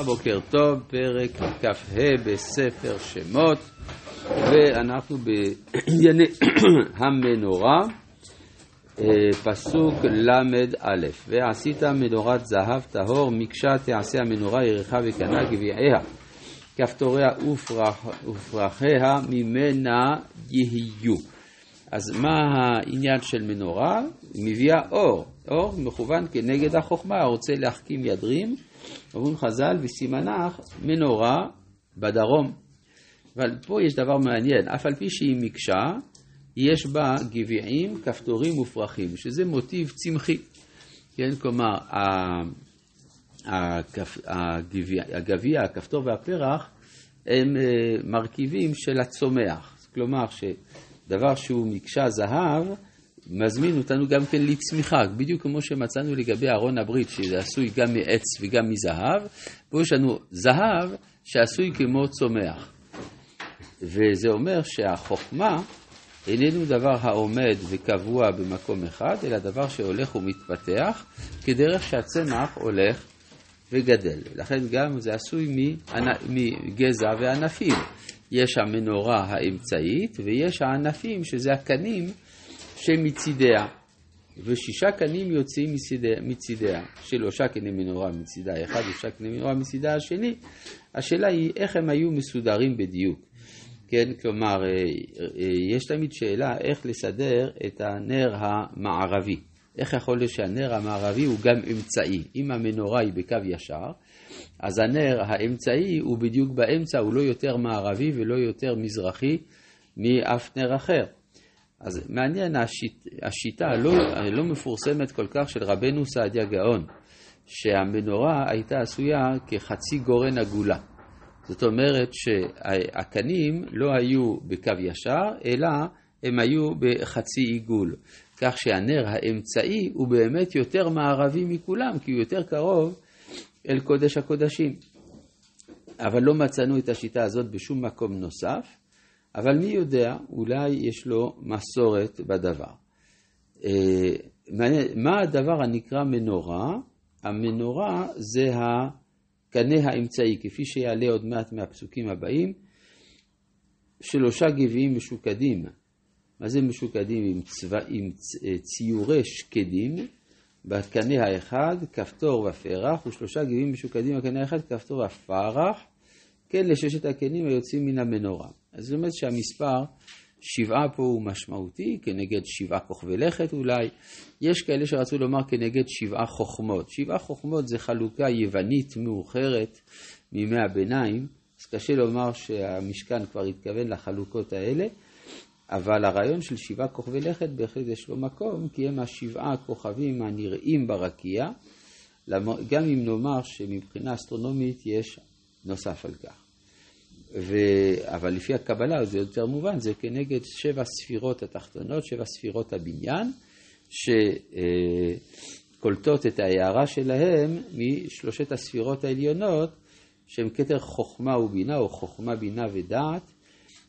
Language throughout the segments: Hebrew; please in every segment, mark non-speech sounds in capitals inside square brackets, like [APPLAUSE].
בוקר טוב, פרק כ"ה בספר שמות, ואנחנו בענייני [COUGHS] המנורה, פסוק ל"א: ועשית מנורת זהב טהור, מקשה תעשה המנורה ירחה וקנה גביעיה, כפתוריה ופרחיה ממנה יהיו. אז מה העניין של מנורה? מביאה אור, אור מכוון כנגד החוכמה, רוצה להחכים ידרים. אומרים חז"ל, וסימנך מנורה בדרום. אבל פה יש דבר מעניין, אף על פי שהיא מקשה, יש בה גביעים, כפתורים ופרחים, שזה מוטיב צמחי. כן, כלומר, הגביע, הכפתור והפרח הם אה, מרכיבים של הצומח. כלומר, שדבר שהוא מקשה זהב, מזמין אותנו גם כן לצמיחה, בדיוק כמו שמצאנו לגבי ארון הברית, שזה עשוי גם מעץ וגם מזהב, פה יש לנו זהב שעשוי כמו צומח. וזה אומר שהחוכמה איננו דבר העומד וקבוע במקום אחד, אלא דבר שהולך ומתפתח, כדרך שהצמח הולך וגדל. לכן גם זה עשוי מגזע וענפים. יש המנורה האמצעית ויש הענפים, שזה הקנים שמצידיה, ושישה קנים יוצאים מצידיה, מצידיה, שלושה קני מנורה מצידה אחד ושישה קני מנורה מצידה השני. השאלה היא איך הם היו מסודרים בדיוק. כן, כלומר, אה, אה, יש תמיד שאלה איך לסדר את הנר המערבי. איך יכול להיות שהנר המערבי הוא גם אמצעי? אם המנורה היא בקו ישר, אז הנר האמצעי הוא בדיוק באמצע, הוא לא יותר מערבי ולא יותר מזרחי מאף נר אחר. אז מעניין, השיט, השיטה הלא, הלא מפורסמת כל כך של רבנו סעדיה גאון, שהמנורה הייתה עשויה כחצי גורן עגולה. זאת אומרת שהקנים לא היו בקו ישר, אלא הם היו בחצי עיגול. כך שהנר האמצעי הוא באמת יותר מערבי מכולם, כי הוא יותר קרוב אל קודש הקודשים. אבל לא מצאנו את השיטה הזאת בשום מקום נוסף. אבל מי יודע, אולי יש לו מסורת בדבר. אה, מה הדבר הנקרא מנורה? המנורה זה הקנה האמצעי, כפי שיעלה עוד מעט מהפסוקים הבאים, שלושה גביעים משוקדים. מה זה משוקדים? עם, צבע, עם ציורי שקדים, בקנה האחד כפתור ופרח, ושלושה גביעים משוקדים בקנה האחד כפתור ופרח, כן לששת הקנים היוצאים מן המנורה. אז זאת אומרת שהמספר שבעה פה הוא משמעותי, כנגד שבעה כוכבי לכת אולי. יש כאלה שרצו לומר כנגד שבעה חוכמות. שבעה חוכמות זה חלוקה יוונית מאוחרת מימי הביניים, אז קשה לומר שהמשכן כבר התכוון לחלוקות האלה, אבל הרעיון של שבעה כוכבי לכת בהחלט יש לו מקום, כי הם השבעה הכוכבים הנראים ברקיע, גם אם נאמר שמבחינה אסטרונומית יש נוסף על כך. ו... אבל לפי הקבלה זה יותר מובן, זה כנגד שבע ספירות התחתונות, שבע ספירות הבניין, שקולטות את ההערה שלהם משלושת הספירות העליונות, שהן כתר חוכמה ובינה, או חוכמה, בינה ודעת,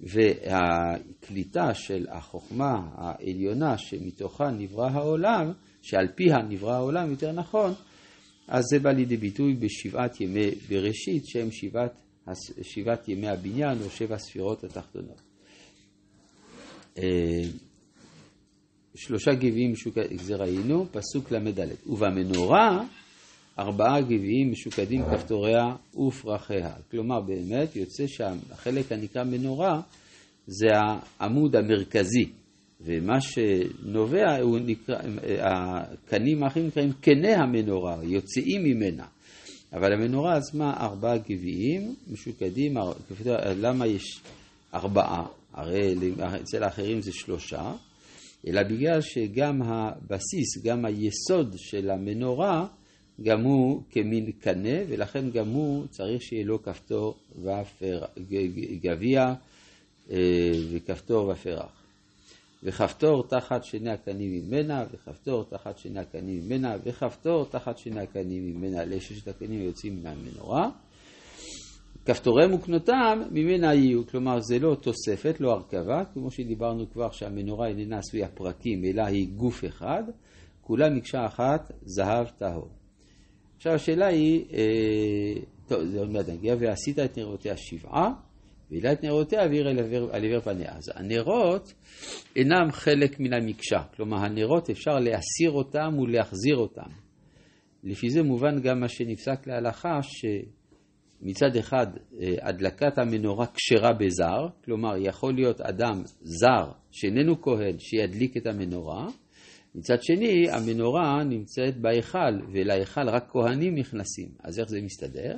והקליטה של החוכמה העליונה שמתוכה נברא העולם, שעל פיה נברא העולם יותר נכון, אז זה בא לידי ביטוי בשבעת ימי בראשית, שהם שבעת שבעת ימי הבניין או שבע ספירות התחתונות. אה, שלושה גביעים משוקדים, זה ראינו, פסוק ל"ד. ובמנורה ארבעה גביעים משוקדים כפתוריה ופרחיה. כלומר, באמת יוצא שהחלק הנקרא מנורה זה העמוד המרכזי, ומה שנובע, הוא נקרא, הקנים האחרים נקראים קני המנורה, יוצאים ממנה. אבל המנורה עצמה ארבעה גביעים משוקדים, למה יש ארבעה? הרי אצל האחרים זה שלושה, אלא בגלל שגם הבסיס, גם היסוד של המנורה, גם הוא כמין קנה, ולכן גם הוא צריך שיהיה לו כפתור וגביע אה, וכפתור ופרח. וכפתור תחת שני הקנים ממנה, וכפתור תחת שני הקנים ממנה, וכפתור תחת שני הקנים ממנה, לששת הקנים היוצאים מן המנורה. כפתוריהם וקנותם ממנה יהיו, כלומר זה לא תוספת, לא הרכבה, כמו שדיברנו כבר שהמנורה איננה עשויה פרקים, אלא היא גוף אחד, כולה מקשה אחת, זהב טהור. עכשיו השאלה היא, אה, טוב, זה עוד מעט נגיע, ועשית את נרותיה שבעה, והעלה את נרותיה והעיר על עבר פניה. אז הנרות אינם חלק מן המקשה, כלומר הנרות אפשר להסיר אותם ולהחזיר אותם. לפי זה מובן גם מה שנפסק להלכה, שמצד אחד אה, הדלקת המנורה כשרה בזר, כלומר יכול להיות אדם זר שאיננו כהן שידליק את המנורה, מצד שני המנורה נמצאת בהיכל, ולהיכל רק כהנים נכנסים, אז איך זה מסתדר?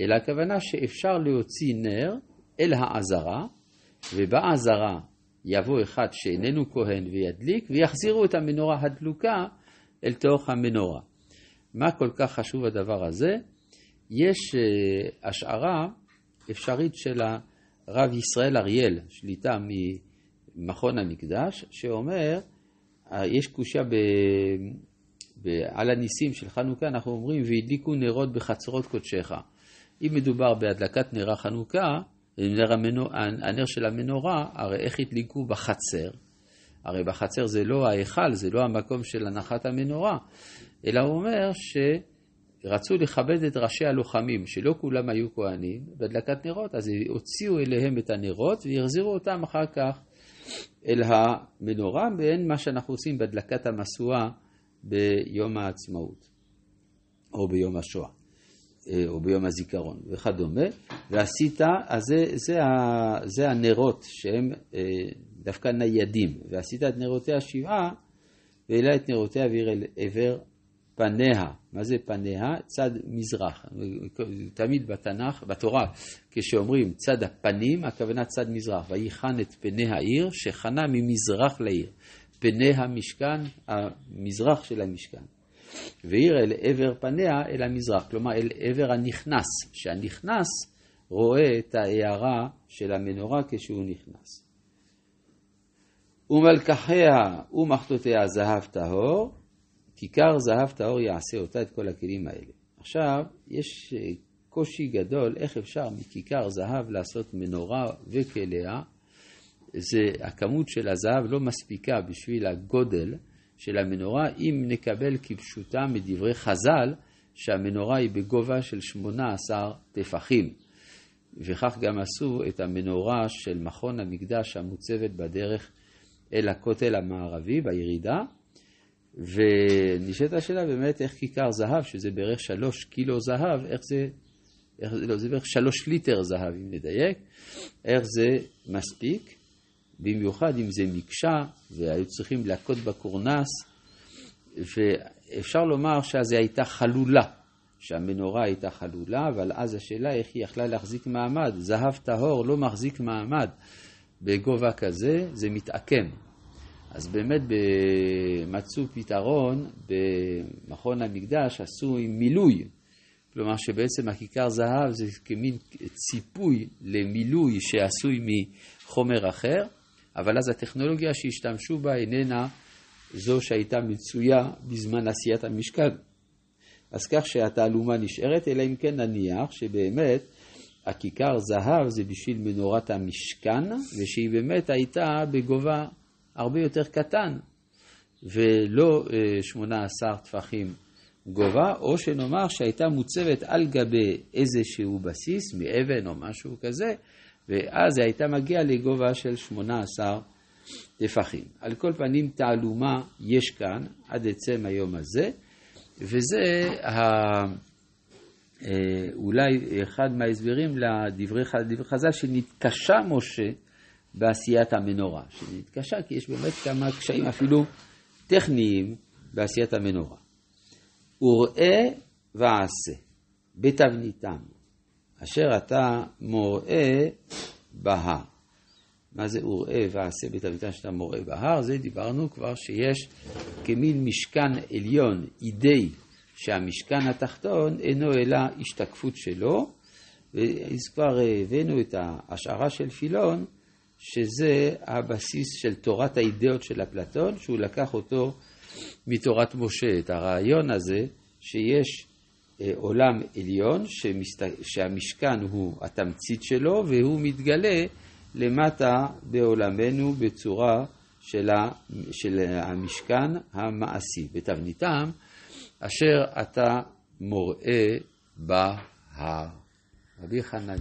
אלא הכוונה שאפשר להוציא נר אל העזרה, ובעזרה יבוא אחד שאיננו כהן וידליק, ויחזירו את המנורה הדלוקה אל תוך המנורה. מה כל כך חשוב הדבר הזה? יש uh, השערה אפשרית של הרב ישראל אריאל, שליטה ממכון המקדש, שאומר, uh, יש קושייה ב... על הניסים של חנוכה, אנחנו אומרים, והדליקו נרות בחצרות קודשך. אם מדובר בהדלקת נר החנוכה, נר המנור, הנר של המנורה, הרי איך הדליקו בחצר? הרי בחצר זה לא ההיכל, זה לא המקום של הנחת המנורה, אלא הוא אומר שרצו לכבד את ראשי הלוחמים, שלא כולם היו כהנים, בהדלקת נרות, אז הוציאו אליהם את הנרות והחזירו אותם אחר כך אל המנורה, ואין מה שאנחנו עושים בהדלקת המשואה ביום העצמאות או ביום השואה. אה, או ביום הזיכרון וכדומה, ועשית, אז זה, זה, זה הנרות שהם אה, דווקא ניידים, ועשית את נרותיה שבעה, והעלה את נרותיה והעיר אל עבר פניה. מה זה פניה? צד מזרח. תמיד בתנ"ך, בתורה, כשאומרים צד הפנים, הכוונה צד מזרח. ויחן את פני העיר, שחנה ממזרח לעיר. פני המשכן, המזרח של המשכן. והעיר אל עבר פניה אל המזרח, כלומר אל עבר הנכנס, שהנכנס רואה את ההערה של המנורה כשהוא נכנס. ומלקחיה ומחתותיה זהב טהור, כיכר זהב טהור יעשה אותה את כל הכלים האלה. עכשיו, יש אה, קושי גדול איך אפשר מכיכר זהב לעשות מנורה וכליה. זה, הכמות של הזהב לא מספיקה בשביל הגודל של המנורה, אם נקבל כפשוטה מדברי חז"ל, שהמנורה היא בגובה של 18 טפחים. וכך גם עשו את המנורה של מכון המקדש המוצבת בדרך אל הכותל המערבי בירידה. ונשאלת השאלה באמת איך כיכר זהב, שזה בערך שלוש קילו זהב, איך זה, איך, לא, זה בערך שלוש ליטר זהב אם נדייק, איך זה מספיק. במיוחד אם זה מקשה והיו צריכים להכות בקורנס, ואפשר לומר שאז היא הייתה חלולה, שהמנורה הייתה חלולה, אבל אז השאלה איך היא יכלה להחזיק מעמד. זהב טהור לא מחזיק מעמד בגובה כזה, זה מתעקם. אז באמת מצאו פתרון במכון המקדש, עשו עם מילוי. כלומר שבעצם הכיכר זהב זה כמין ציפוי למילוי שעשוי מחומר אחר, אבל אז הטכנולוגיה שהשתמשו בה איננה זו שהייתה מצויה בזמן עשיית המשכן. אז כך שהתעלומה נשארת, אלא אם כן נניח שבאמת הכיכר זהב זה בשביל מנורת המשכן, ושהיא באמת הייתה בגובה הרבה יותר קטן, ולא 18 אה, טפחים גובה, או שנאמר שהייתה מוצבת על גבי איזשהו בסיס, מאבן או משהו כזה, ואז היא הייתה מגיעה לגובה של 18 טפחים. על כל פנים, תעלומה יש כאן עד עצם היום הזה, וזה ה... אה, אולי אחד מההסברים לדברי חז"ל שנתקשה משה בעשיית המנורה. שנתקשה כי יש באמת כמה קשיים אפילו טכניים בעשיית המנורה. וראה ועשה בתבניתם אשר אתה מוראה בהר. מה זה וראה ועשה בית אביתן שאתה מוראה בהר? זה דיברנו כבר שיש כמין משכן עליון, אידי, שהמשכן התחתון אינו אלא השתקפות שלו, אז כבר הבאנו את ההשערה של פילון, שזה הבסיס של תורת האידאות של אפלטון, שהוא לקח אותו מתורת משה, את הרעיון הזה שיש עולם עליון, שמסת... שהמשכן הוא התמצית שלו, והוא מתגלה למטה בעולמנו בצורה של, ה... של המשכן המעשי, בתבניתם, אשר אתה מוראה בהר. הר. רבי חנניה